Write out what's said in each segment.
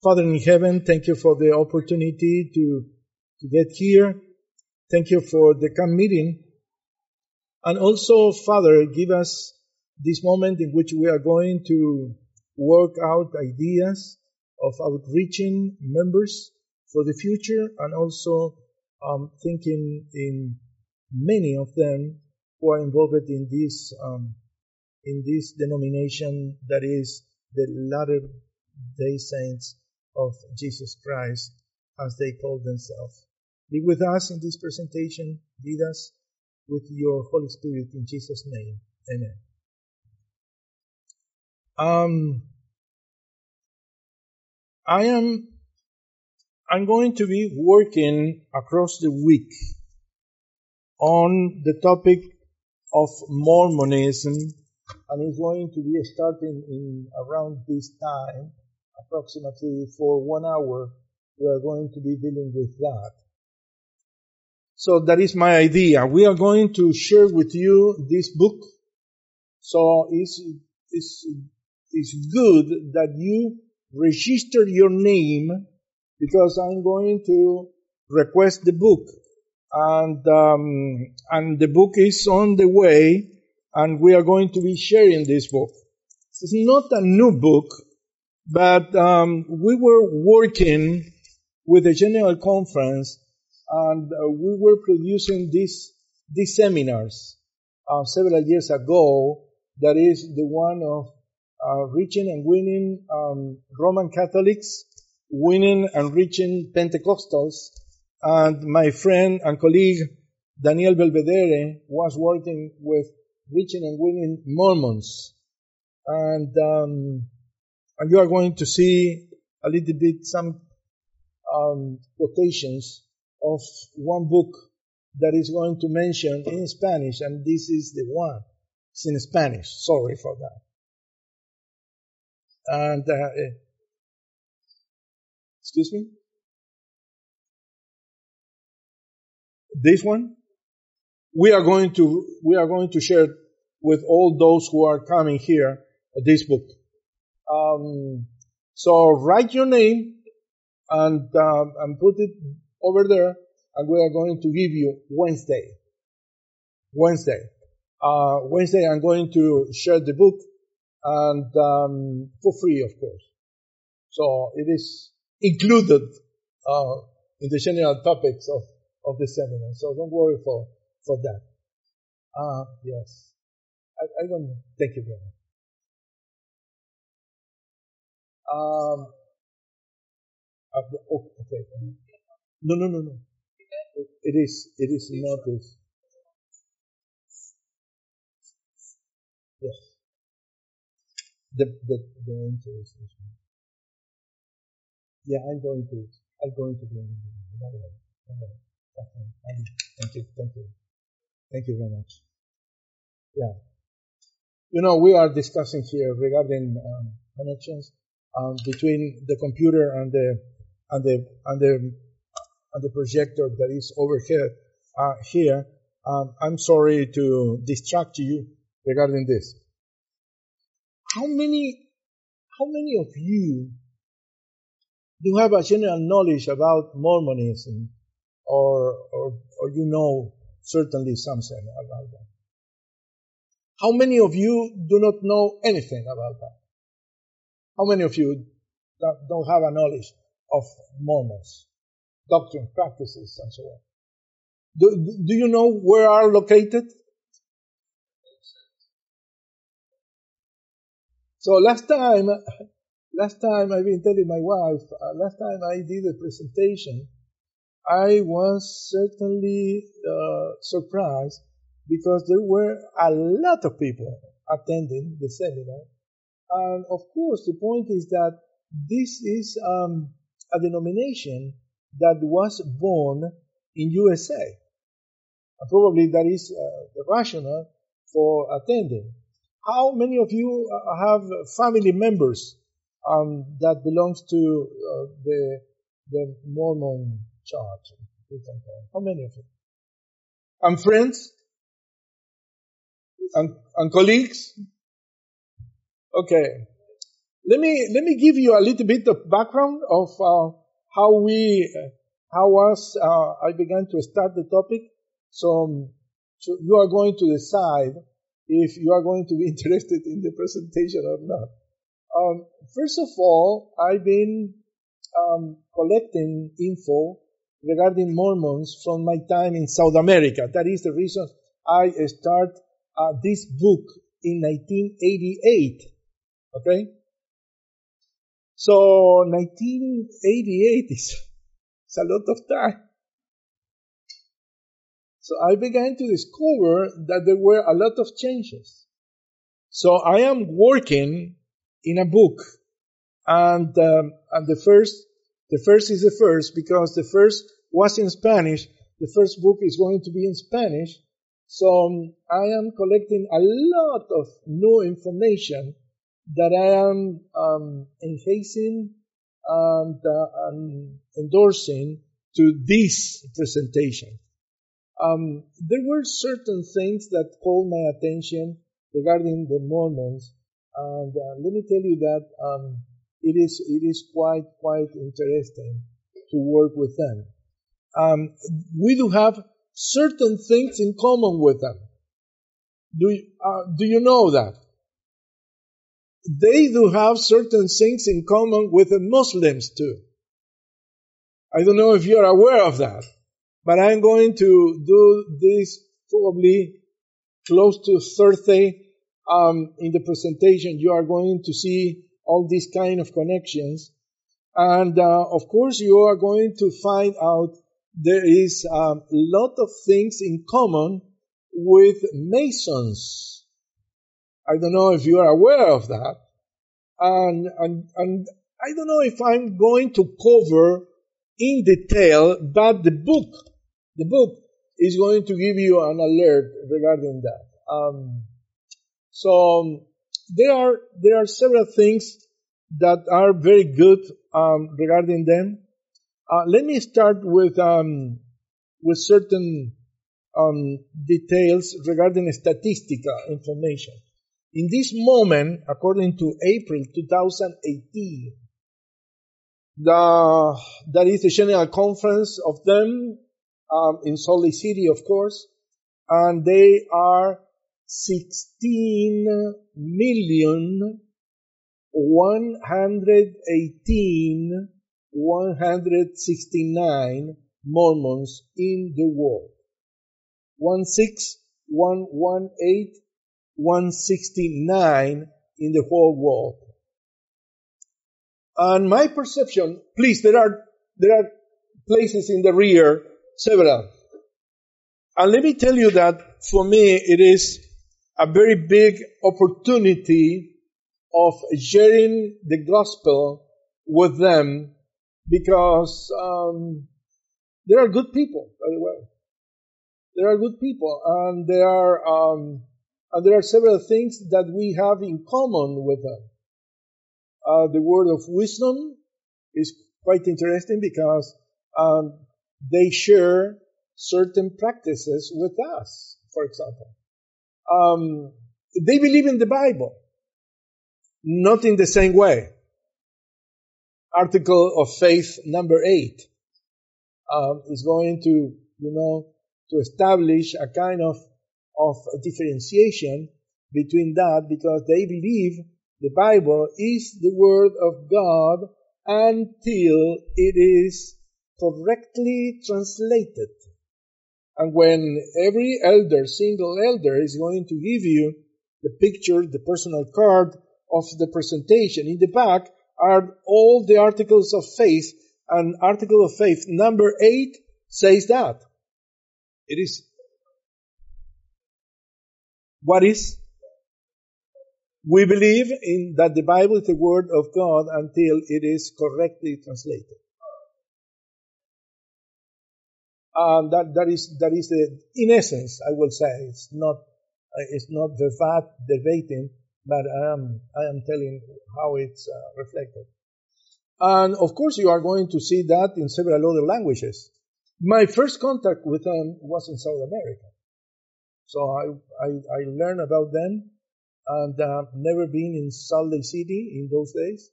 Father in heaven, thank you for the opportunity to, to get here. Thank you for the camp meeting. And also, Father, give us this moment in which we are going to work out ideas of outreaching members for the future and also um, thinking in many of them who are involved in this um, in this denomination that is the latter day saints of Jesus Christ as they call themselves. Be with us in this presentation. Lead us with your Holy Spirit in Jesus' name. Amen. Um, I am, I'm going to be working across the week on the topic of Mormonism and it's going to be starting in around this time, approximately for one hour, we are going to be dealing with that. So that is my idea. We are going to share with you this book. So it's, it's, it's good that you register your name because I'm going to request the book and um, and the book is on the way and we are going to be sharing this book. It's not a new book, but um, we were working with the General Conference and uh, we were producing these these seminars uh, several years ago. That is the one of uh, reaching and winning um, Roman Catholics, winning and reaching Pentecostals, and my friend and colleague Daniel Belvedere was working with reaching and winning Mormons. And, um, and you are going to see a little bit some um, quotations of one book that is going to mention in Spanish, and this is the one. It's in Spanish. Sorry for that. And uh, eh, excuse me. This one we are going to we are going to share with all those who are coming here this book. Um, so write your name and um, and put it over there, and we are going to give you Wednesday. Wednesday, uh, Wednesday, I'm going to share the book and um, for free, of course. So it is included uh, in the general topics of of the seminar. So don't worry for for that. Uh, yes. I, I don't thank you very much. Um, oh, okay. No, no, no, no. It is, it is not this. Yes. The, the, the answer is. Yeah, I'm going to, I'm going to do it. Thank you, thank you. Thank you very much. Yeah. You know, we are discussing here regarding um, connections um, between the computer and the and the and the and the projector that is overhead uh, here. Um, I'm sorry to distract you regarding this. How many how many of you do have a general knowledge about Mormonism, or or, or you know certainly something about that. How many of you do not know anything about that? How many of you don't have a knowledge of Mormons, doctrine, practices, and so on? Do, do you know where are located? So last time, last time I've been telling my wife, uh, last time I did a presentation, I was certainly uh, surprised because there were a lot of people attending the seminar. And of course, the point is that this is um, a denomination that was born in USA. And probably that is uh, the rationale for attending. How many of you uh, have family members um, that belongs to uh, the the Mormon Church? How many of you? And friends? And, and colleagues? Okay. let me let me give you a little bit of background of uh, how we how was uh, I began to start the topic. So, um, so you are going to decide if you are going to be interested in the presentation or not. Um, first of all, I've been um, collecting info regarding Mormons from my time in South America. That is the reason I start uh, this book in 1988. Okay? So 1988 is, is a lot of time. So I began to discover that there were a lot of changes. So I am working in a book and, um, and the first, the first is the first because the first was in Spanish. The first book is going to be in Spanish. So um, I am collecting a lot of new information that I am um, enhancing and, uh, and endorsing to this presentation. Um, there were certain things that called my attention regarding the Mormons, and uh, let me tell you that um, it is it is quite quite interesting to work with them. Um, we do have certain things in common with them. Do you, uh, do you know that? They do have certain things in common with the Muslims too. I don't know if you're aware of that. But I'm going to do this probably close to Thursday. Um, in the presentation, you are going to see all these kind of connections. And uh, of course, you are going to find out there is a um, lot of things in common with Masons. I don't know if you are aware of that. And, and, and I don't know if I'm going to cover in detail, but the book the book is going to give you an alert regarding that. Um, so um, there are there are several things that are very good um, regarding them. Uh, let me start with um, with certain um, details regarding statistical information. In this moment, according to April 2018, the, that is the general conference of them um, in Salt Lake City, of course, and they are 16 million 118 169 Mormons in the world. 16118 169 in the whole world. And my perception, please, there are, there are places in the rear several. And let me tell you that for me, it is a very big opportunity of sharing the gospel with them because um, there are good people, by the way. There are good people, and there are um, and there are several things that we have in common with them. Uh, the word of wisdom is quite interesting because um, they share certain practices with us, for example. Um, they believe in the Bible, not in the same way. Article of Faith number eight um, is going to, you know, to establish a kind of of differentiation between that because they believe the Bible is the Word of God until it is correctly translated. And when every elder, single elder, is going to give you the picture, the personal card of the presentation, in the back are all the articles of faith, and article of faith number eight says that. It is what is? We believe in that the Bible is the word of God until it is correctly translated. Um, that, that is, that is the, in essence, I will say, it's not, it's not verbat, verbatim, but I am, I am telling how it's uh, reflected. And of course, you are going to see that in several other languages. My first contact with them was in South America. So I, I, I learned about them and uh, never been in Salt Lake City in those days.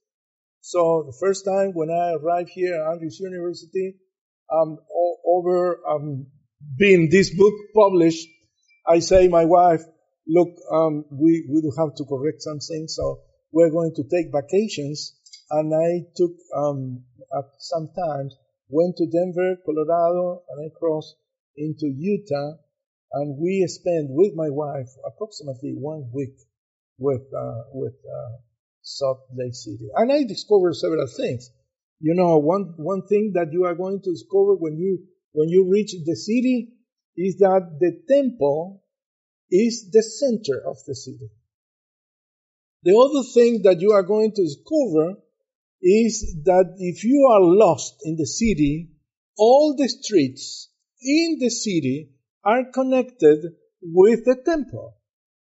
So the first time when I arrived here at Andrews University, um, over um, being this book published, I say my wife, look, um, we, we do have to correct something, so we're going to take vacations. And I took, um, at some times, went to Denver, Colorado, and I crossed into Utah, and we spent with my wife approximately one week with, uh, with, uh, Salt Lake City. And I discovered several things. You know, one, one thing that you are going to discover when you, when you reach the city is that the temple is the center of the city. The other thing that you are going to discover is that if you are lost in the city, all the streets in the city are connected with the temple.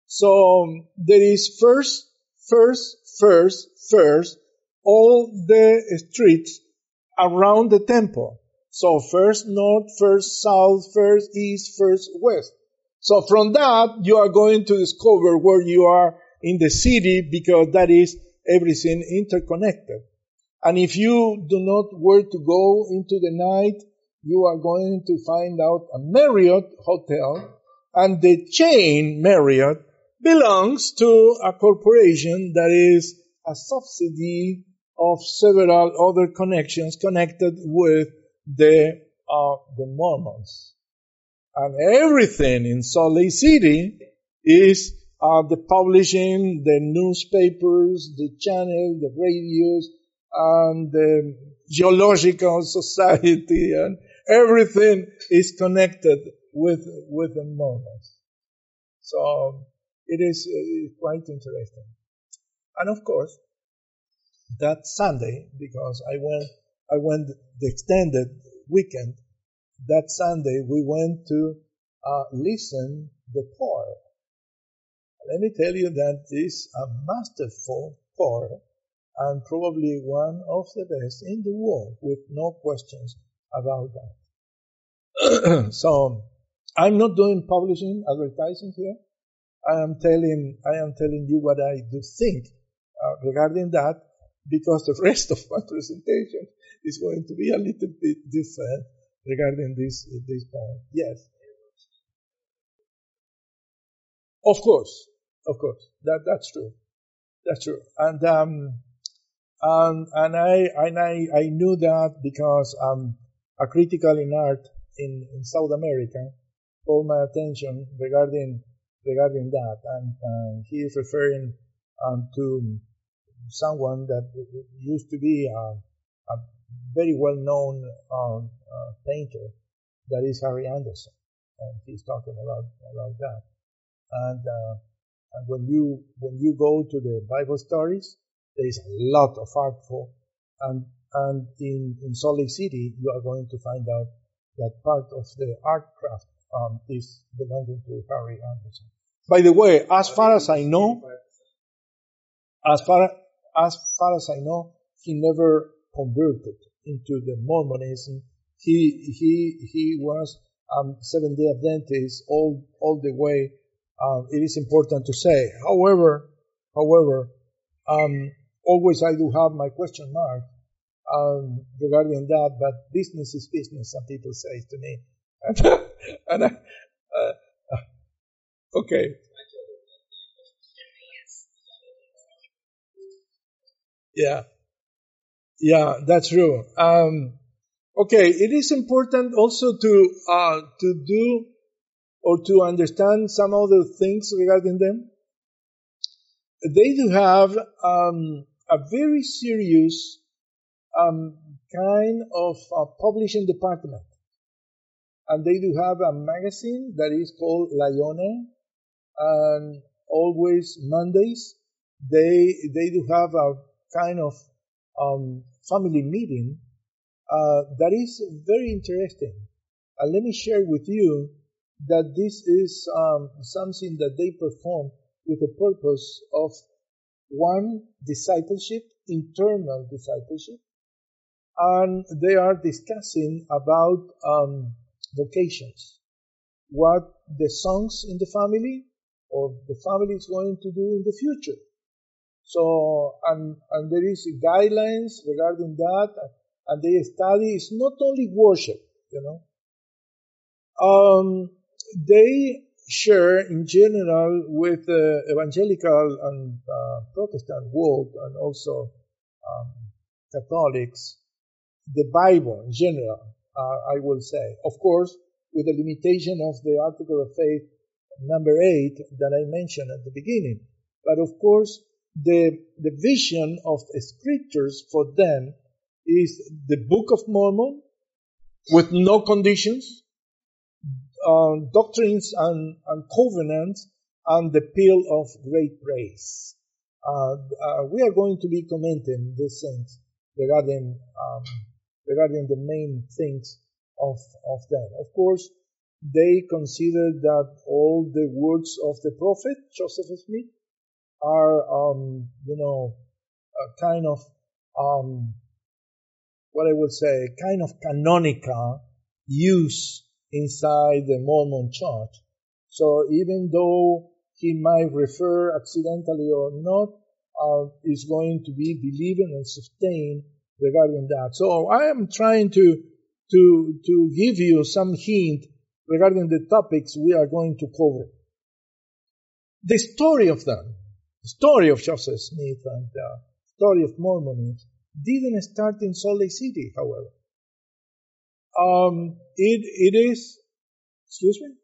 So um, there is first, first, first, first, all the streets around the temple. So first north, first south, first east, first west. So from that, you are going to discover where you are in the city because that is everything interconnected. And if you do not where to go into the night, you are going to find out a Marriott hotel and the chain Marriott belongs to a corporation that is a subsidy of several other connections connected with the, uh, the Mormons. And everything in Salt Lake City is uh, the publishing, the newspapers, the channel, the radios, and the geological society, and everything is connected with with the Mormons. So it is quite interesting. And of course, that Sunday, because I went, I went the extended weekend, that Sunday we went to uh, listen the choir. Let me tell you that this a masterful choir and probably one of the best in the world with no questions about that. so I'm not doing publishing advertising here. I am telling, I am telling you what I do think uh, regarding that because the rest of my presentation is going to be a little bit different regarding this, this point. Yes. Of course. Of course. That, that's true. That's true. And, um, and, and I, and I, I knew that because, um, a critical in art in, in South America called my attention regarding, regarding that. And, uh, he is referring, um, to someone that used to be a, a very well known um, uh, painter, that is Harry Anderson, and he's talking about about that. And, uh, and when you when you go to the Bible stories, there is a lot of artful, and and in in Salt Lake City, you are going to find out that part of the art craft um, is belonging to Harry Anderson. By the way, as far as I know, as far as far as I know, he never converted into the Mormonism. He he he was um, Seventh Day Adventist all all the way. Um, it is important to say. However, however, um, always I do have my question mark um, regarding that. But business is business. Some people say to me, and, I, uh, okay. Yeah. Yeah, that's true. Um, okay, it is important also to uh, to do or to understand some other things regarding them. They do have um, a very serious um, kind of publishing department, and they do have a magazine that is called Liahona, and always Mondays they they do have a kind of um, family meeting uh, that is very interesting. And let me share with you that this is um, something that they perform with the purpose of one discipleship, internal discipleship, and they are discussing about um, vocations, what the sons in the family or the family is going to do in the future. So, and, and there is guidelines regarding that, and they study, it's not only worship, you know. Um, they share in general with the evangelical and uh, Protestant world and also um, Catholics, the Bible in general, uh, I will say. Of course, with the limitation of the article of faith number eight that I mentioned at the beginning. But of course, the, the vision of the scriptures for them is the Book of Mormon with no conditions, uh, doctrines and, and, covenants, and the Pearl of Great Price. Uh, uh, we are going to be commenting these things regarding um, regarding the main things of of them. Of course, they consider that all the words of the prophet Joseph Smith are, um, you know, a kind of, um, what I would say, a kind of canonical use inside the Mormon church. So even though he might refer accidentally or not, uh, is going to be believed and sustained regarding that. So I am trying to to to give you some hint regarding the topics we are going to cover. The story of them, the story of Joseph Smith and the story of Mormonism didn't start in Salt Lake City, however. Um, it, it is, excuse me?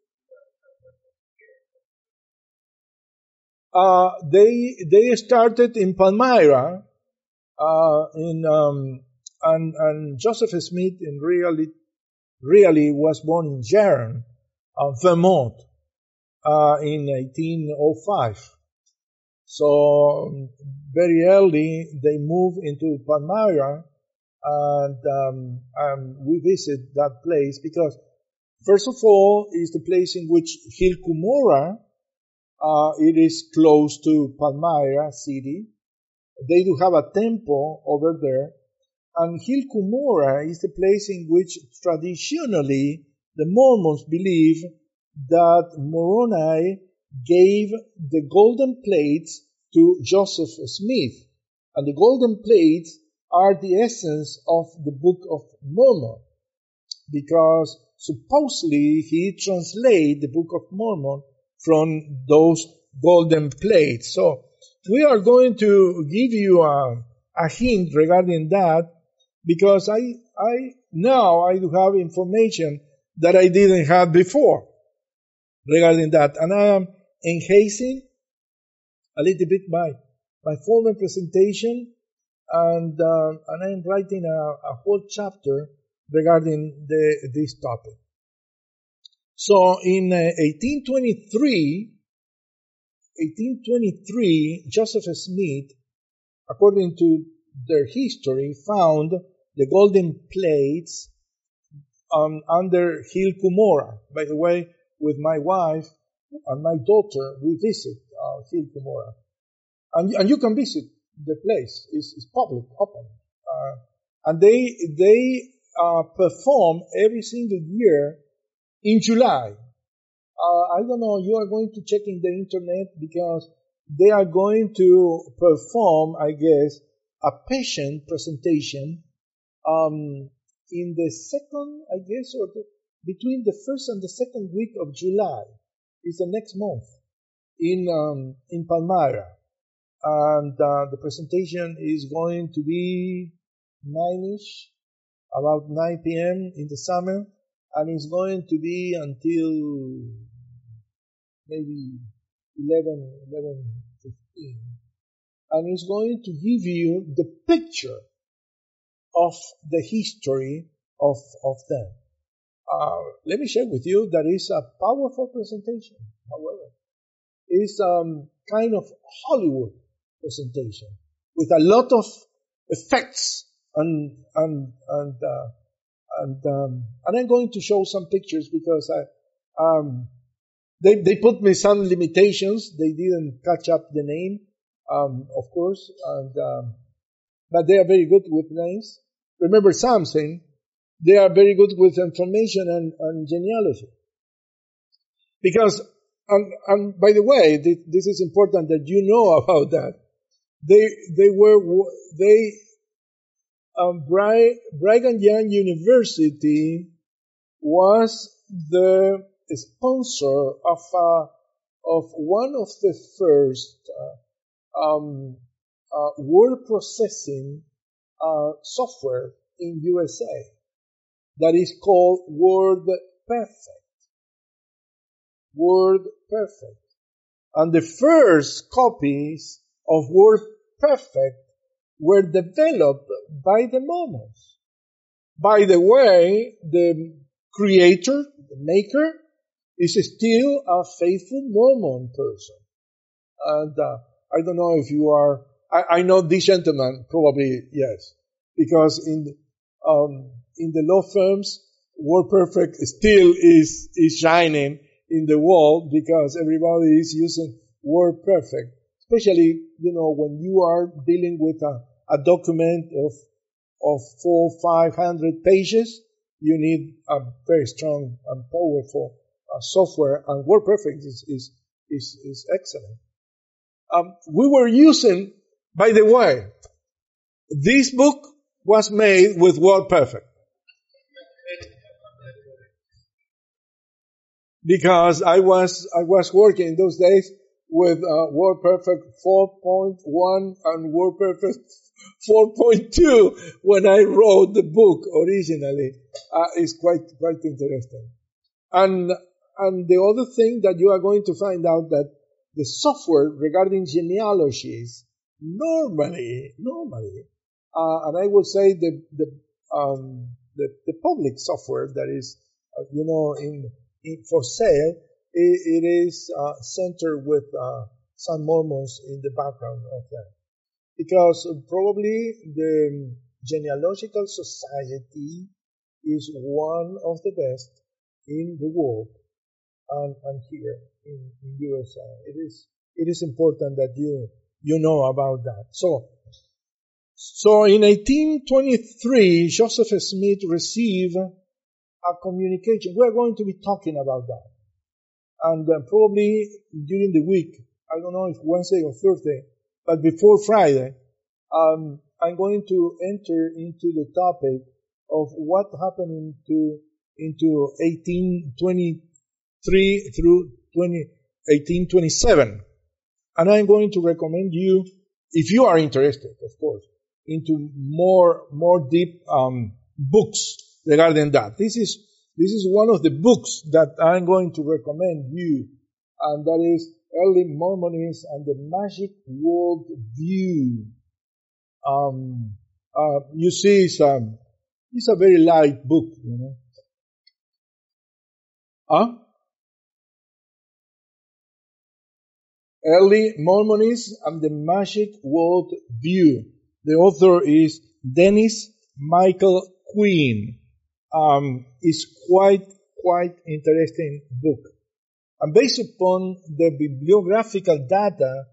Uh, they, they started in Palmyra, uh, in, um, and, and Joseph Smith in reality really was born in Sharon, uh, Vermont, uh, in 1805. So um, very early they moved into Palmyra, and um, um, we visit that place because first of all is the place in which Hill Cumorah, uh, it is close to Palmyra city. They do have a temple over there, and Hill Cumorah is the place in which traditionally the Mormons believe that Moroni gave the golden plates to Joseph Smith. And the golden plates are the essence of the Book of Mormon because supposedly he translated the Book of Mormon from those golden plates. So we are going to give you a, a hint regarding that because I, I, now I do have information that I didn't have before regarding that. And I am enhancing a little bit my, my former presentation and, uh, and I'm writing a, a whole chapter regarding the, this topic. So in uh, 1823, 1823, Joseph Smith, according to their history, found the golden plates um, under Hill Cumorah. By the way, with my wife and my daughter, we visit uh, Hill Cumorah. And, and you can visit the place. It's, it's public, open. Uh, and they, they uh, perform every single year in July. Uh, I don't know, you are going to check in the internet because they are going to perform, I guess, a patient presentation um, in the second, I guess, or the, between the first and the second week of July is the next month in um, in Palmyra, and uh, the presentation is going to be nine-ish, about 9 p.m. in the summer, and it's going to be until maybe 11, 11, 15. And it's going to give you the picture of the history of, of them. Uh, let me share with you that is a powerful presentation, however. It's um, kind of Hollywood presentation with a lot of effects and and and uh, and um, and I'm going to show some pictures because I um, they they put me some limitations. They didn't catch up the name, um, of course, and um, but they are very good with names. Remember something, they are very good with information and, and genealogy. Because and, and by the way, this is important that you know about that. They, they were, they, um, Brigham Young University was the sponsor of, uh, of one of the first uh, um, uh, word processing uh, software in USA that is called Word Perfect. Word Perfect. And the first copies of Word Perfect were developed by the Mormons. By the way, the creator, the maker, is still a faithful Mormon person. And uh, I don't know if you are, I, I, know this gentleman, probably yes, because in, um, in the law firms, Word Perfect still is, is shining in the world because everybody is using Word Perfect. Especially, you know, when you are dealing with a, a document of, of four, five hundred pages, you need a very strong and powerful software and Word Perfect is, is, is, is excellent. Um, we were using, by the way, this book was made with Word Perfect. because I was I was working in those days with uh, WordPerfect 4.1 and WordPerfect 4.2 when I wrote the book originally. Uh, it's quite quite interesting. And and the other thing that you are going to find out that the software regarding genealogies normally normally uh, and I would say the the um, the, the public software that is uh, you know in for sale, it, it is uh, centered with uh, some Mormons in the background of that. Because probably the genealogical society is one of the best in the world and, and here in, in USA. It is, it is important that you, you know about that. So, so in 1823, Joseph Smith received a communication. We're going to be talking about that. And uh, probably during the week, I don't know if Wednesday or Thursday, but before Friday, um, I'm going to enter into the topic of what happened into, into 1823 through 20, 1827. And I'm going to recommend you, if you are interested, of course, into more, more deep, um, books regarding that. This is, this is one of the books that I'm going to recommend you, and that is Early Mormonism and the Magic World View. Um, uh, you see, it's, um, it's a very light book, you know. Huh? Early Mormonism and the Magic World View. The author is Dennis Michael Quinn um, is quite, quite interesting book. And based upon the bibliographical data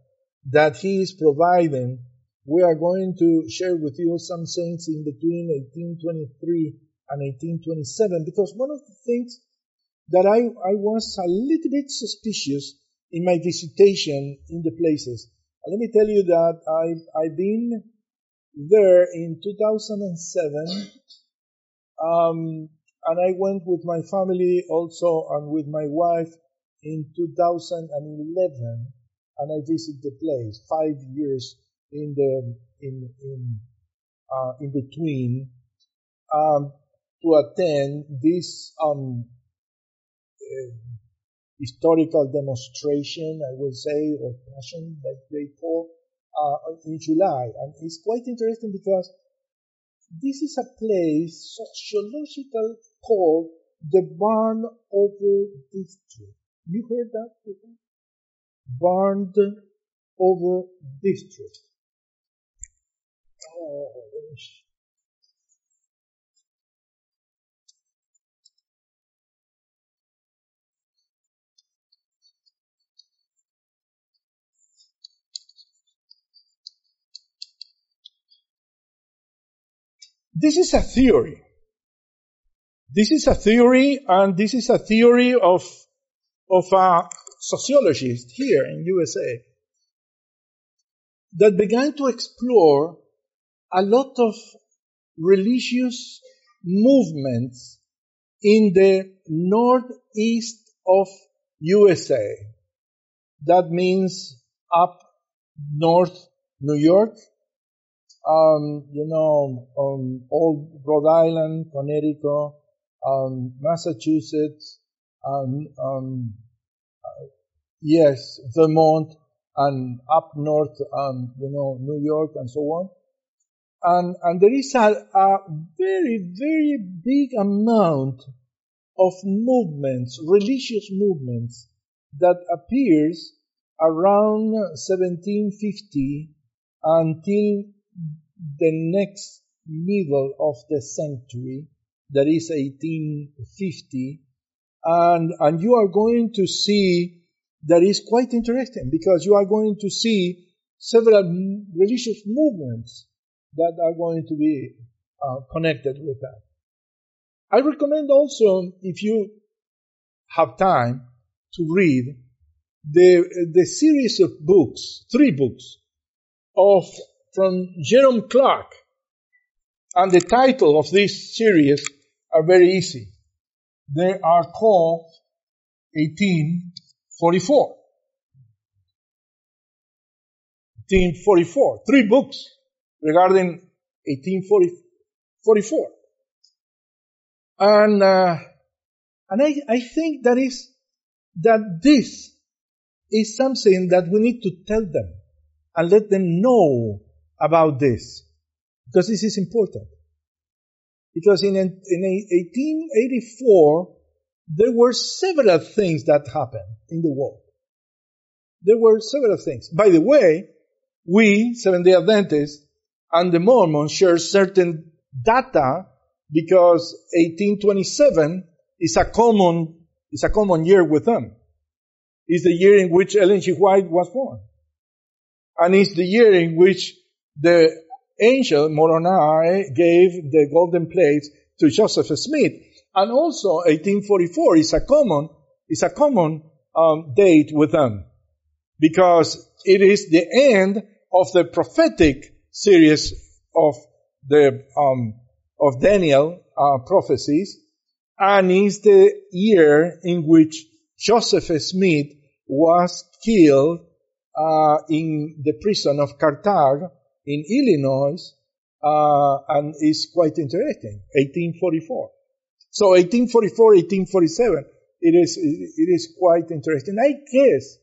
that he is providing, we are going to share with you some things in between 1823 and 1827 because one of the things that I, I was a little bit suspicious in my visitation in the places. Let me tell you that I, I've been there in 2007 um, and I went with my family also and with my wife in 2011 and I visited the place five years in the, in, in, uh, in between, um, to attend this, um, uh, historical demonstration, I would say, or passion that they call, uh, in July. And it's quite interesting because this is a place sociological called the Burned Over District. You heard that before? Burned Over District. Oh, This is a theory. This is a theory, and this is a theory of, of a, sociologist here in USA that began to explore a lot of religious movements in the northeast of USA. That means up north New York, um, you know, um, old Rhode Island, Connecticut, um, Massachusetts, um, um, yes, Vermont, and up north, um, you know, New York and so on. And, and there is a, a very, very big amount of movements, religious movements, that appears around 1750 until the next middle of the century, that is 1850, and, and you are going to see that is quite interesting because you are going to see several religious movements that are going to be uh, connected with that. I recommend also, if you have time to read the, the series of books, three books of, from Jerome Clark. And the title of this series are very easy. They are called 1844. 1844. Three books regarding 1844. And, uh, and I, I think that is, that this is something that we need to tell them and let them know about this. Because this is important. Because in, in 1884, there were several things that happened in the world. There were several things. By the way, we, Seventh day Adventists, and the Mormons share certain data because 1827 is a common, is a common year with them. It's the year in which Ellen G. White was born. And it's the year in which the angel Moroni gave the golden plates to Joseph Smith. And also 1844 is a common, is a common um, date with them. Because it is the end of the prophetic series of the um, of Daniel uh, prophecies, and is the year in which Joseph Smith was killed uh, in the prison of Carthage in Illinois, uh, and it's quite interesting. 1844. So 1844, 1847, it is it is quite interesting. I guess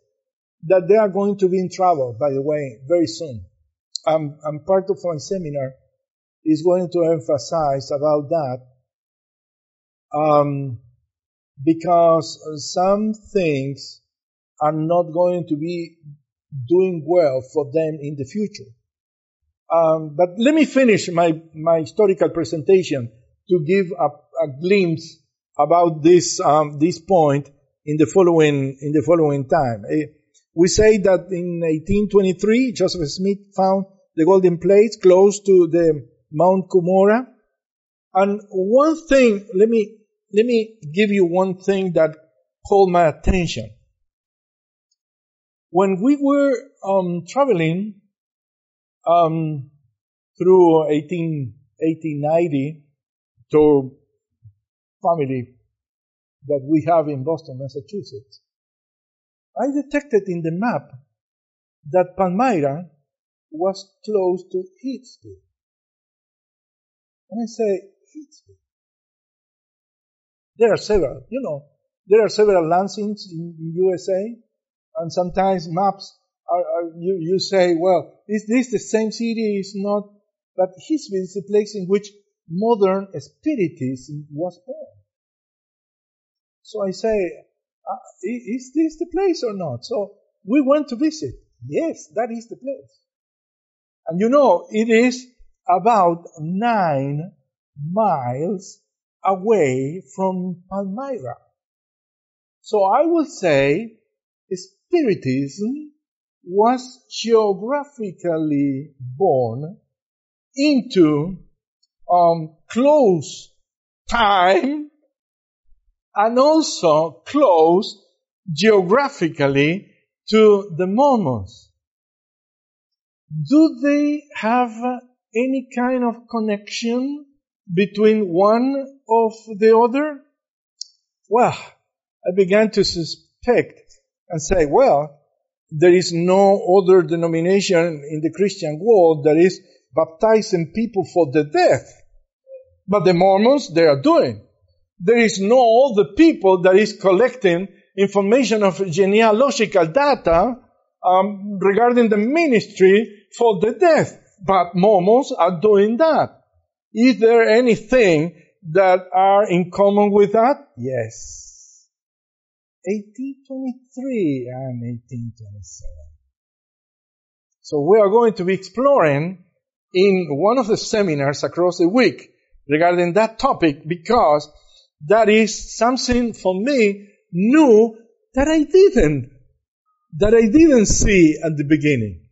that they are going to be in trouble, by the way, very soon. And part of my seminar is going to emphasize about that um, because some things are not going to be doing well for them in the future. Um, but let me finish my, my historical presentation to give a, a glimpse about this um, this point in the following in the following time. Uh, we say that in 1823 Joseph Smith found the golden plates close to the Mount Cumorah. And one thing, let me, let me give you one thing that called my attention. When we were um, traveling um, through 18, 1890 to family that we have in Boston, Massachusetts, I detected in the map that Palmyra was close to Hydesville. And I say, Hydesville. There are several, you know, there are several Lansings in, in USA, and sometimes maps are, are, you, you say, well, is this the same city? Is not, but Hydesville is a place in which modern spiritism was born. So I say, uh, is this the place or not? So we went to visit. Yes, that is the place. And you know, it is about nine miles away from Palmyra. So I would say Spiritism was geographically born into um, close time and also close geographically to the Mormons. Do they have any kind of connection between one of the other? Well, I began to suspect and say, well, there is no other denomination in the Christian world that is baptizing people for the death. But the Mormons, they are doing. There is no other people that is collecting information of genealogical data um, regarding the ministry for the death. But Mormons are doing that. Is there anything that are in common with that? Yes. 1823 and 1827. So we are going to be exploring in one of the seminars across the week regarding that topic because that is something for me new that I didn't, that I didn't see at the beginning.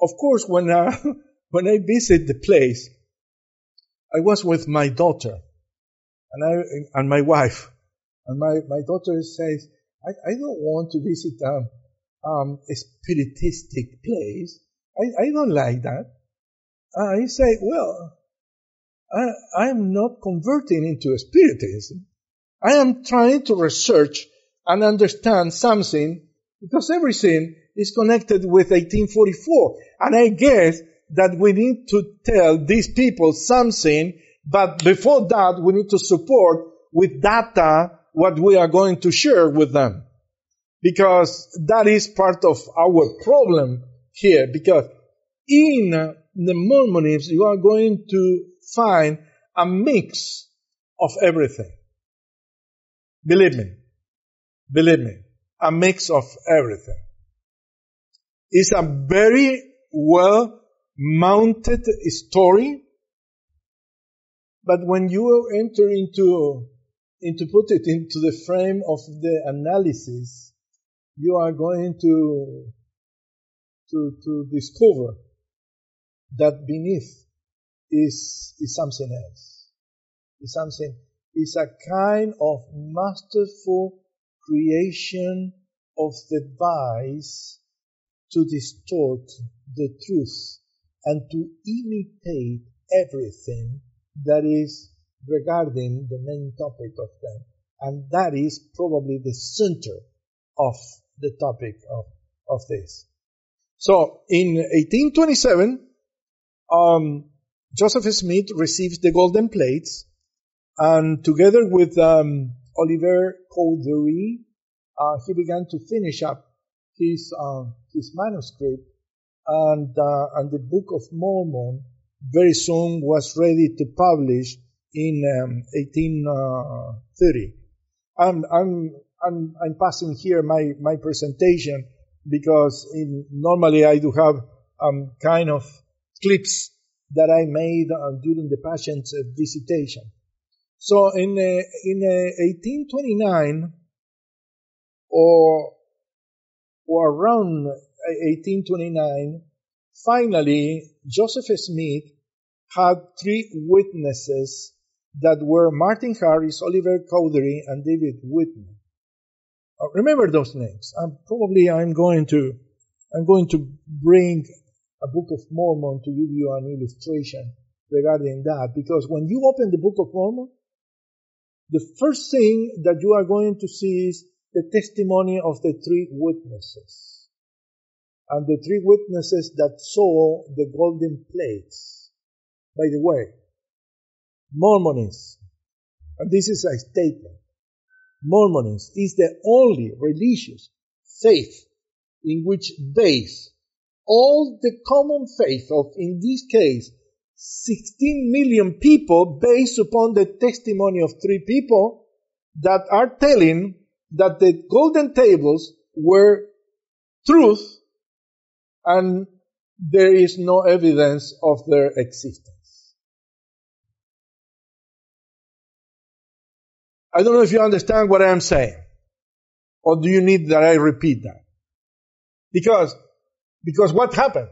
Of course, when I, when I visit the place, I was with my daughter and I, and my wife. And my, my daughter says, I, I don't want to visit a, um, a spiritistic place. I, I don't like that. I say, well, I, am not converting into spiritism. I am trying to research and understand something because everything is connected with 1844. And I guess that we need to tell these people something, but before that we need to support with data what we are going to share with them. Because that is part of our problem here. Because in the Mormonism, you are going to find a mix of everything. Believe me. Believe me. A mix of everything. It's a very well mounted story. But when you enter into, into put it into the frame of the analysis, you are going to, to, to discover that beneath is, is something else. Is something, is a kind of masterful creation of the device to distort the truth and to imitate everything that is regarding the main topic of them. And that is probably the center of the topic of, of this. So in 1827, um, Joseph Smith receives the golden plates, and together with um, Oliver Cowdery, uh, he began to finish up his uh, his manuscript, and uh, and the Book of Mormon very soon was ready to publish in um, 1830. I'm I'm I'm I'm passing here my my presentation because in, normally I do have um, kind of clips that I made uh, during the patient's uh, visitation. So in uh, in 1829 or or around 1829, finally Joseph Smith had three witnesses that were Martin Harris, Oliver Cowdery, and David Whitmer. Uh, remember those names. I'm, probably I'm going to I'm going to bring a Book of Mormon to give you an illustration regarding that. Because when you open the Book of Mormon, the first thing that you are going to see is the testimony of the three witnesses. And the three witnesses that saw the golden plates. By the way, Mormonism, and this is a statement, Mormonism is the only religious faith in which base all the common faith of, in this case, 16 million people based upon the testimony of three people that are telling that the golden tables were truth and there is no evidence of their existence. I don't know if you understand what I'm saying. Or do you need that I repeat that? Because because what happened?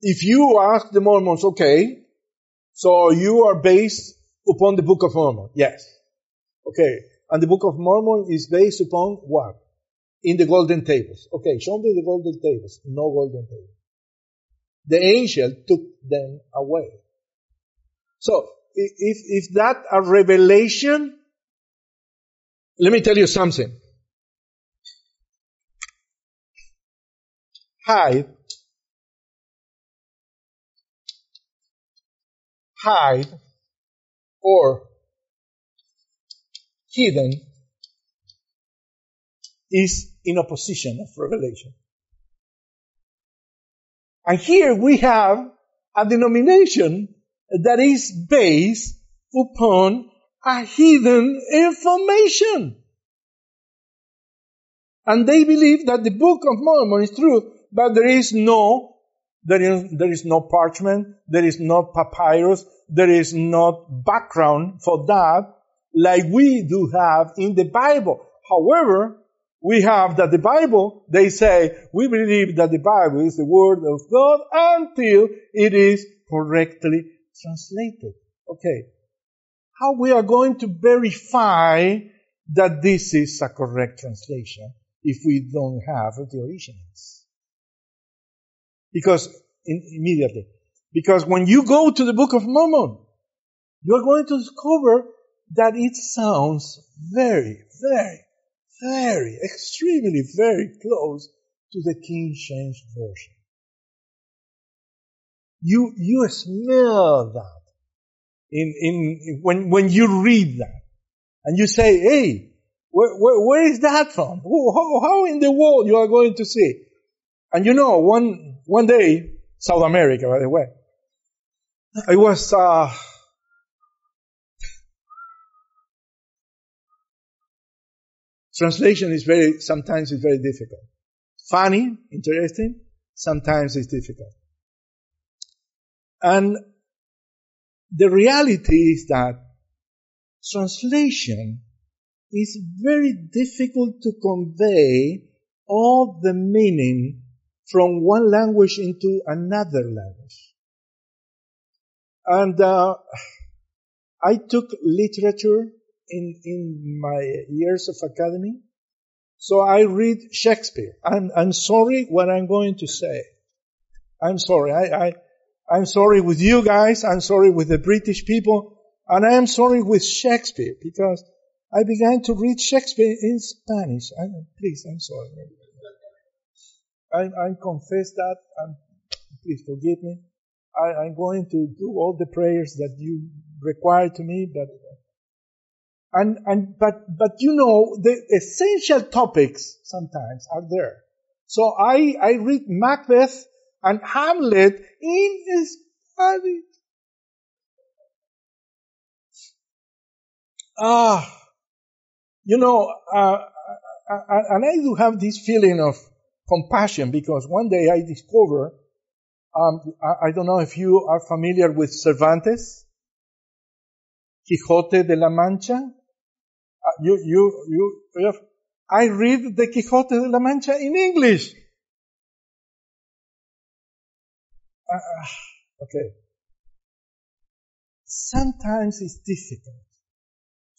If you ask the Mormons, okay, so you are based upon the Book of Mormon. Yes. Okay. And the Book of Mormon is based upon what? in the golden tables. Okay, show me the golden tables. No golden tables. The angel took them away. So, if, if that a revelation, let me tell you something. Hide, hide, or hidden is in opposition of revelation. And here we have a denomination that is based upon a hidden information. And they believe that the Book of Mormon is true, but there is no, there is, there is no parchment, there is no papyrus, there is no background for that like we do have in the Bible. However, we have that the Bible, they say, we believe that the Bible is the Word of God until it is correctly translated. Okay. How we are going to verify that this is a correct translation if we don't have the originals? Because in, immediately, because when you go to the Book of Mormon, you are going to discover that it sounds very, very, very, extremely very close to the King James Version. You, you smell that in, in, when, when you read that. And you say, hey, where, where, where is that from? How, how in the world you are going to see? And you know, one, one day, South America, by the way, I was, uh, Translation is very, sometimes it's very difficult. Funny, interesting, sometimes it's difficult. And the reality is that translation is very difficult to convey all the meaning from one language into another language. And uh, I took literature in, in my years of academy. So I read Shakespeare. I'm, I'm sorry what I'm going to say. I'm sorry. I, I, I'm sorry with you guys. I'm sorry with the British people. And I am sorry with Shakespeare because I began to read Shakespeare in Spanish. I, please, I'm sorry. I, I confess that. and please forgive me. I, I'm going to do all the prayers that you require to me, but and, and, but, but you know, the essential topics sometimes are there. So I, I read Macbeth and Hamlet in Spanish. Ah, you know, uh, and I do have this feeling of compassion because one day I discover, um, I, don't know if you are familiar with Cervantes, Quixote de la Mancha. Uh, you, you, you, I read the Quixote de la Mancha in English. Uh, okay. Sometimes it's difficult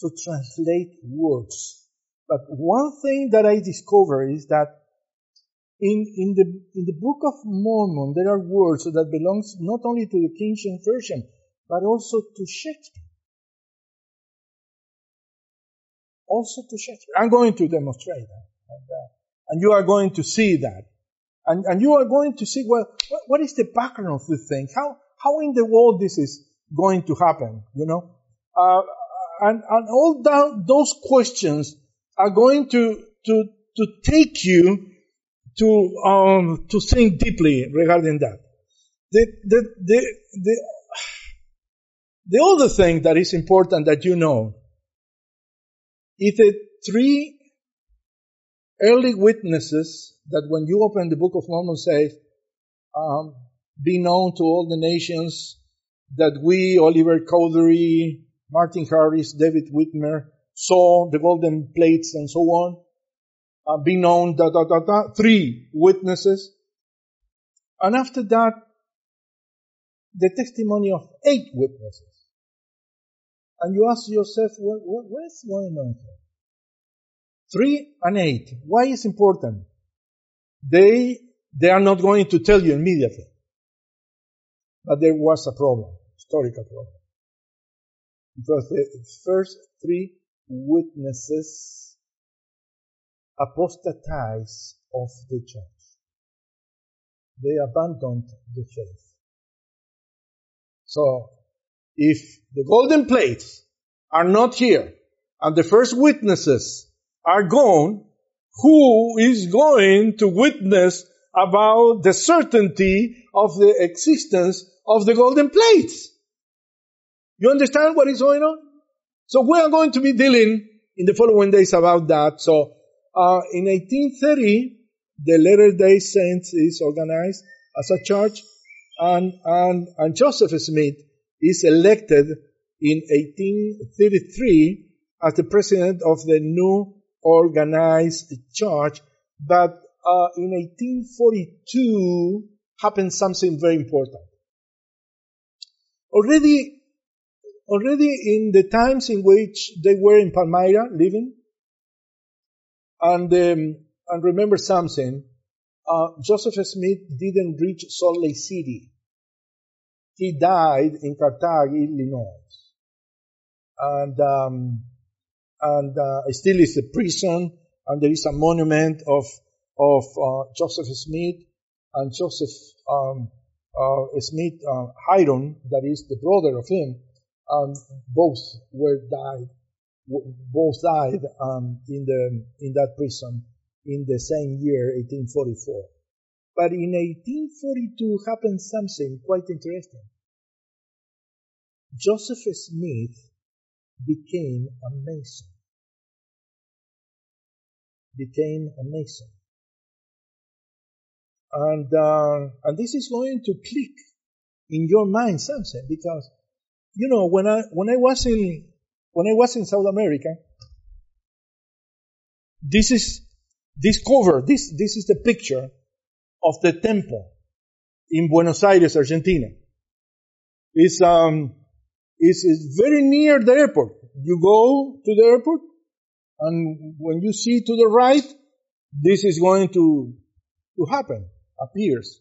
to translate words. But one thing that I discover is that in, in the, in the Book of Mormon, there are words that belongs not only to the King James Version, but also to Shakespeare. also to Shakespeare. I'm going to demonstrate that. And, uh, and you are going to see that. And, and you are going to see, well, what, is the background of the thing? How, how in the world this is going to happen, you know? Uh, and, and all that, those questions are going to, to, to take you to, um, to think deeply regarding that. The, the, the, the, the other thing that is important that you know is the three early witnesses that when you open the Book of Mormon says, um, be known to all the nations that we, Oliver Cowdery, Martin Harris, David Whitmer, saw the golden plates and so on. Uh, be known, da, da, da, da, three witnesses. And after that, the testimony of eight witnesses. And you ask yourself, what, what, what's going on? 3 and 8. Why is important? They, they are not going to tell you immediately. But there was a problem, historical problem. Because the first three witnesses apostatized of the church. They abandoned the faith. So, if the golden plates are not here and the first witnesses are gone, who is going to witness about the certainty of the existence of the golden plates? You understand what is going on? So we are going to be dealing in the following days about that. So uh, in 1830, the Latter Day Saints is organized as a church, and, and, and Joseph Smith is elected in 1833 as the president of the new organized church. But uh, in 1842 happened something very important. Already, already in the times in which they were in Palmyra living, and um, and remember something, uh, Joseph Smith didn't reach Salt Lake City. He died in Carthage, Illinois, and um, and uh, still is a prison, and there is a monument of of uh, Joseph Smith and Joseph um, uh, Smith uh, Hyrum, that is the brother of him, and both were died, both died um, in the in that prison in the same year, 1844. But in 1842 happened something quite interesting. Joseph Smith became a Mason. Became a Mason. And, uh, and this is going to click in your mind something because, you know, when I, when I was in, when I was in South America, this is, this cover, this, this is the picture of the temple in Buenos Aires, Argentina. It's, um, it's, it's very near the airport. You go to the airport and when you see to the right, this is going to, to happen appears.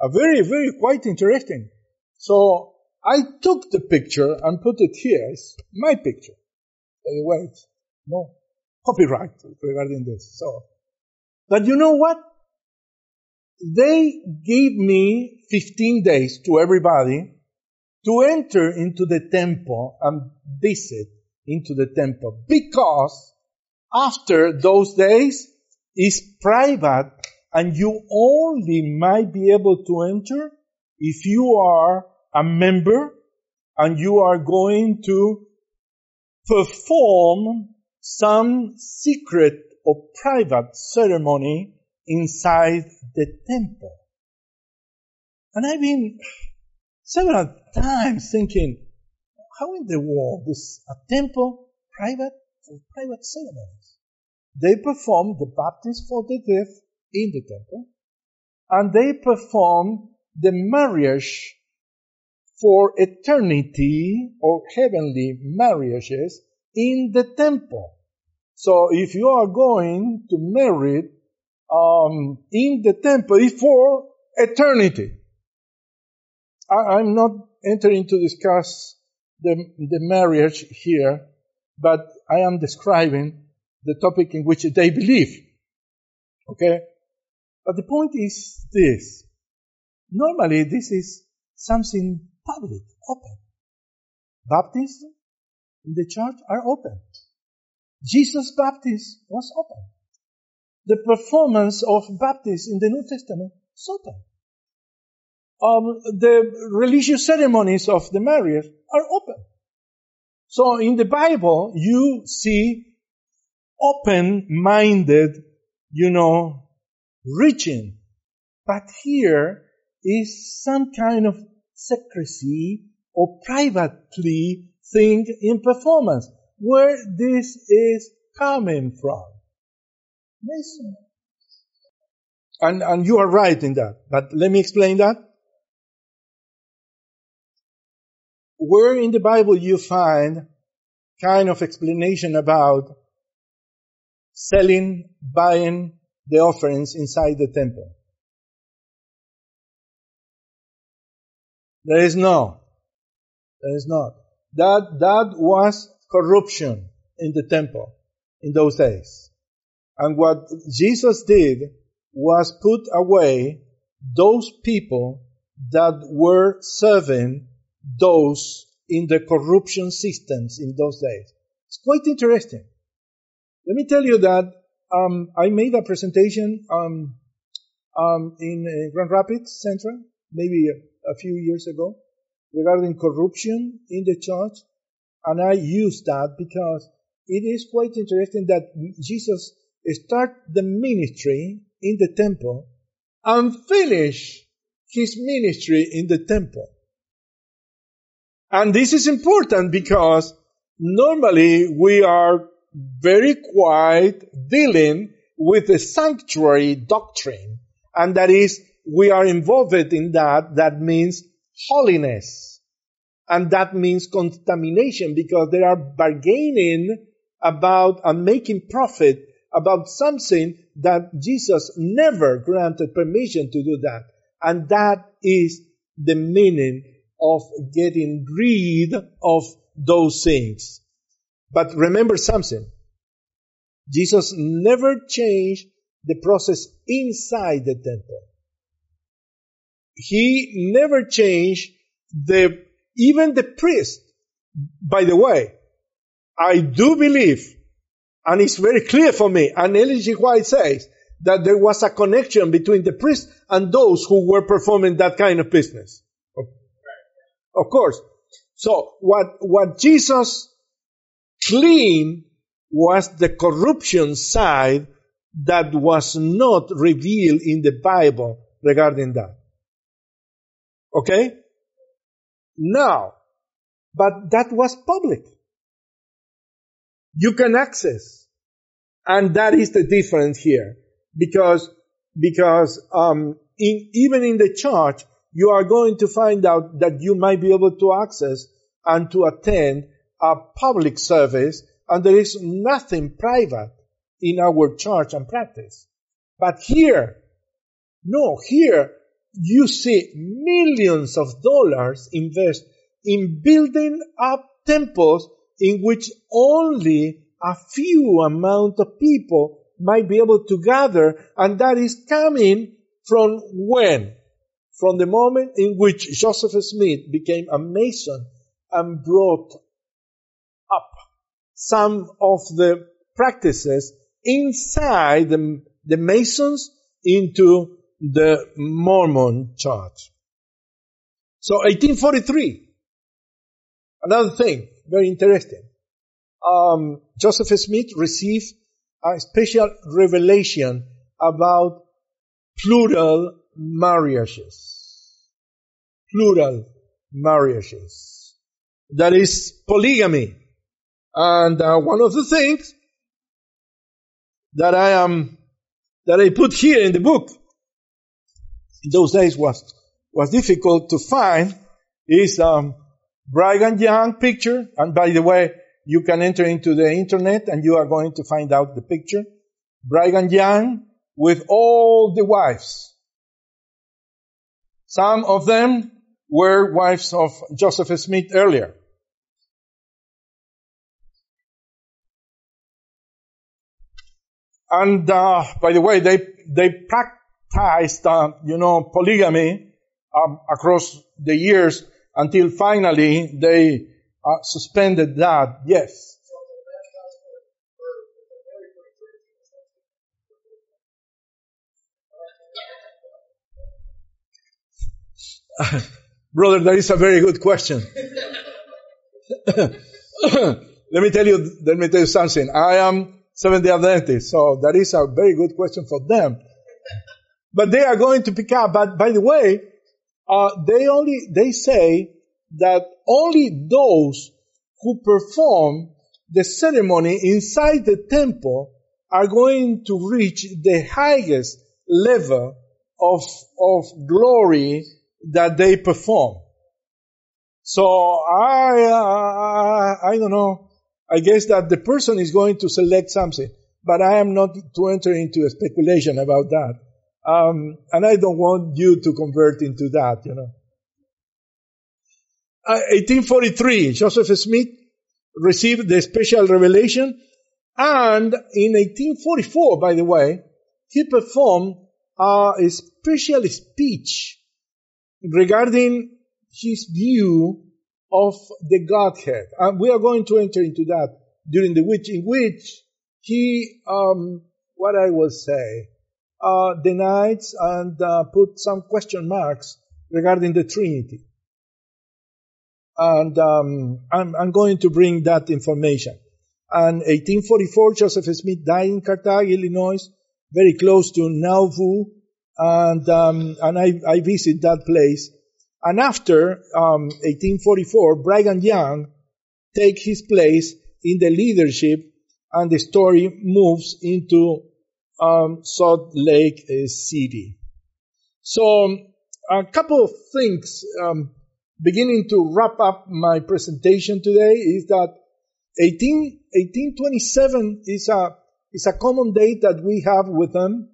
A very, very quite interesting. So I took the picture and put it here. It's my picture. Anyway, no copyright regarding this. So, but you know what? They gave me 15 days to everybody to enter into the temple and visit into the temple because after those days is private and you only might be able to enter if you are a member and you are going to perform some secret or private ceremony inside the temple. And I've been several times thinking, how in the world is a temple private for private ceremonies? They perform the baptism for the deaf in the temple, and they perform the marriage for eternity or heavenly marriages in the temple. So if you are going to marry um, in the temple, for eternity. I, am not entering to discuss the, the marriage here, but I am describing the topic in which they believe. Okay? But the point is this. Normally this is something public, open. Baptism in the church are open. Jesus' baptism was open. The performance of baptism in the New Testament is open. Um, the religious ceremonies of the marriage are open. So in the Bible, you see open-minded, you know, reaching. But here is some kind of secrecy or privately thing in performance. Where this is coming from. Listen. And, and you are right in that. But let me explain that. Where in the Bible you find kind of explanation about selling, buying the offerings inside the temple. There is no. There is not. That, that was corruption in the temple in those days. And what Jesus did was put away those people that were serving those in the corruption systems in those days. It's quite interesting. Let me tell you that um, I made a presentation um, um, in uh, Grand Rapids Central, maybe a, a, few years ago, regarding corruption in the church, and I used that because it is quite interesting that Jesus start the ministry in the temple and finish his ministry in the temple. And this is important because normally we are very quiet dealing with the sanctuary doctrine. And that is, we are involved in that. That means holiness. And that means contamination because they are bargaining about and making profit about something that Jesus never granted permission to do that. And that is the meaning of getting rid of those things. But remember something. Jesus never changed the process inside the temple. He never changed the, even the priest. By the way, I do believe, and it's very clear for me, and G. White says, that there was a connection between the priest and those who were performing that kind of business. Of course. So what, what Jesus cleaned was the corruption side that was not revealed in the Bible regarding that. Okay? Now, but that was public. You can access. And that is the difference here. Because, because, um, in, even in the church, you are going to find out that you might be able to access and to attend a public service and there is nothing private in our church and practice. But here, no, here you see millions of dollars invest in building up temples in which only a few amount of people might be able to gather and that is coming from when? From the moment in which Joseph Smith became a mason and brought some of the practices inside the, the Masons into the Mormon church. So 1843, another thing, very interesting. Um, Joseph Smith received a special revelation about plural marriages. Plural marriages. That is polygamy. And uh, one of the things that I am that I put here in the book in those days was was difficult to find is um, Brigham Young picture. And by the way, you can enter into the internet and you are going to find out the picture. Brigham Young with all the wives. Some of them were wives of Joseph Smith earlier. And uh, by the way, they they practiced, uh, you know, polygamy um, across the years until finally they uh, suspended that. Yes. Brother, that is a very good question. let me tell you, let me tell you something. I am Seventh-day Adventist, so that is a very good question for them. But they are going to pick up. But by the way, uh, they only they say that only those who perform the ceremony inside the temple are going to reach the highest level of of glory that they perform. So I, uh, I don't know. I guess that the person is going to select something. but I am not to enter into a speculation about that. Um, and I don't want you to convert into that, you know. Uh, 1843, Joseph Smith received the special revelation, and in 1844, by the way, he performed a special speech regarding his view of the Godhead. And we are going to enter into that during the week in which he, um, what I will say, uh, denies and uh, put some question marks regarding the Trinity. And um, I'm, I'm, going to bring that information. And 1844, Joseph Smith died in Carthage, Illinois, very close to Nauvoo, and um, and I, I visit that place. And after um, 1844, Brigham Young take his place in the leadership, and the story moves into um, Salt Lake uh, City. So a couple of things, um, beginning to wrap up my presentation today, is that 18, 1827 is a is a common date that we have with them.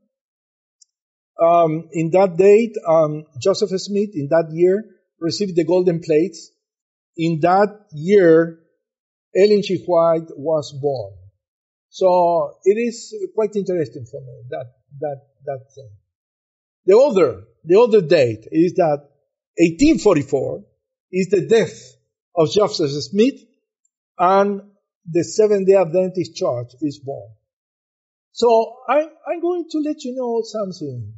Um, in that date, um, Joseph Smith, in that year, received the golden plates. In that year, Ellen G. White was born. So it is quite interesting for me that that that thing. The other the other date is that 1844 is the death of Joseph Smith, and the Seventh Day Adventist Church is born. So I, I'm going to let you know something,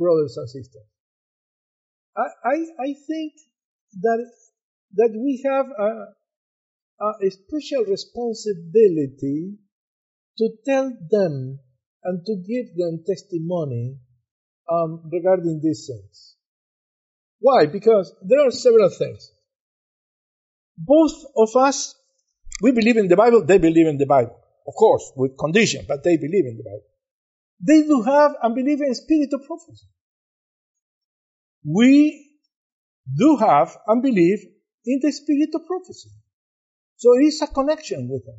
brothers and sisters. I, I, I think that, that we have a, a special responsibility to tell them and to give them testimony um, regarding these things. Why? Because there are several things. Both of us, we believe in the Bible, they believe in the Bible. Of course, with condition, but they believe in the Bible. They do have and believe in spirit of prophecy. We do have and believe in the spirit of prophecy. So it is a connection with them.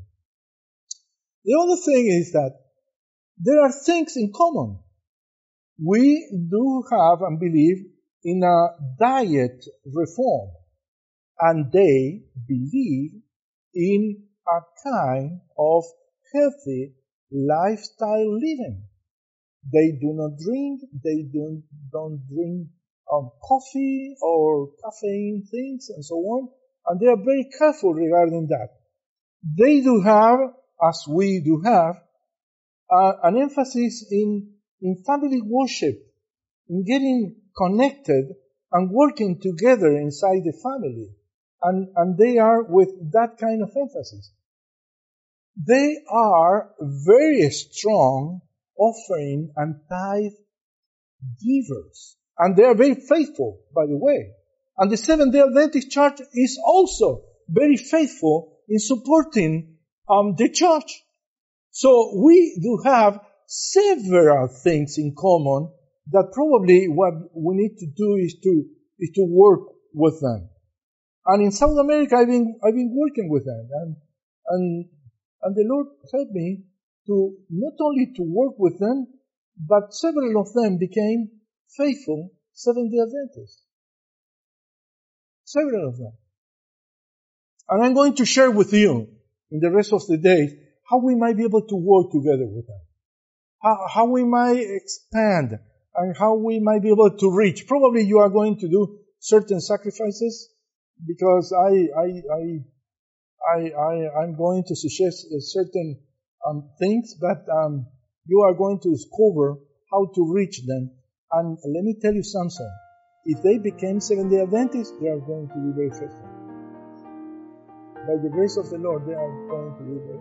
The other thing is that there are things in common. We do have and believe in a diet reform, and they believe in a kind of healthy lifestyle living. They do not drink, they don't, don't drink um, coffee or caffeine things and so on, and they are very careful regarding that. They do have, as we do have, uh, an emphasis in, in family worship, in getting connected and working together inside the family. And, and they are with that kind of emphasis they are very strong offering and tithe givers. And they are very faithful, by the way. And the Seventh day Adventist Church is also very faithful in supporting um, the church. So we do have several things in common that probably what we need to do is to, is to work with them. And in South America, I've been, I've been working with them. And, and and the Lord helped me to not only to work with them, but several of them became faithful Seventh day Adventists. Several of them. And I'm going to share with you in the rest of the day how we might be able to work together with them. How, how we might expand and how we might be able to reach. Probably you are going to do certain sacrifices because I, I, I I, I, am going to suggest a certain um, things, but um, you are going to discover how to reach them. And let me tell you something. If they became Seventh day Adventists, they are going to be very faithful. By the grace of the Lord, they are going to be very,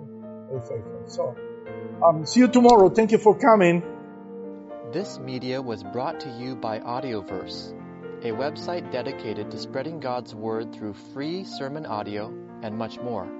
very faithful. So, um, see you tomorrow. Thank you for coming. This media was brought to you by Audioverse, a website dedicated to spreading God's Word through free sermon audio and much more.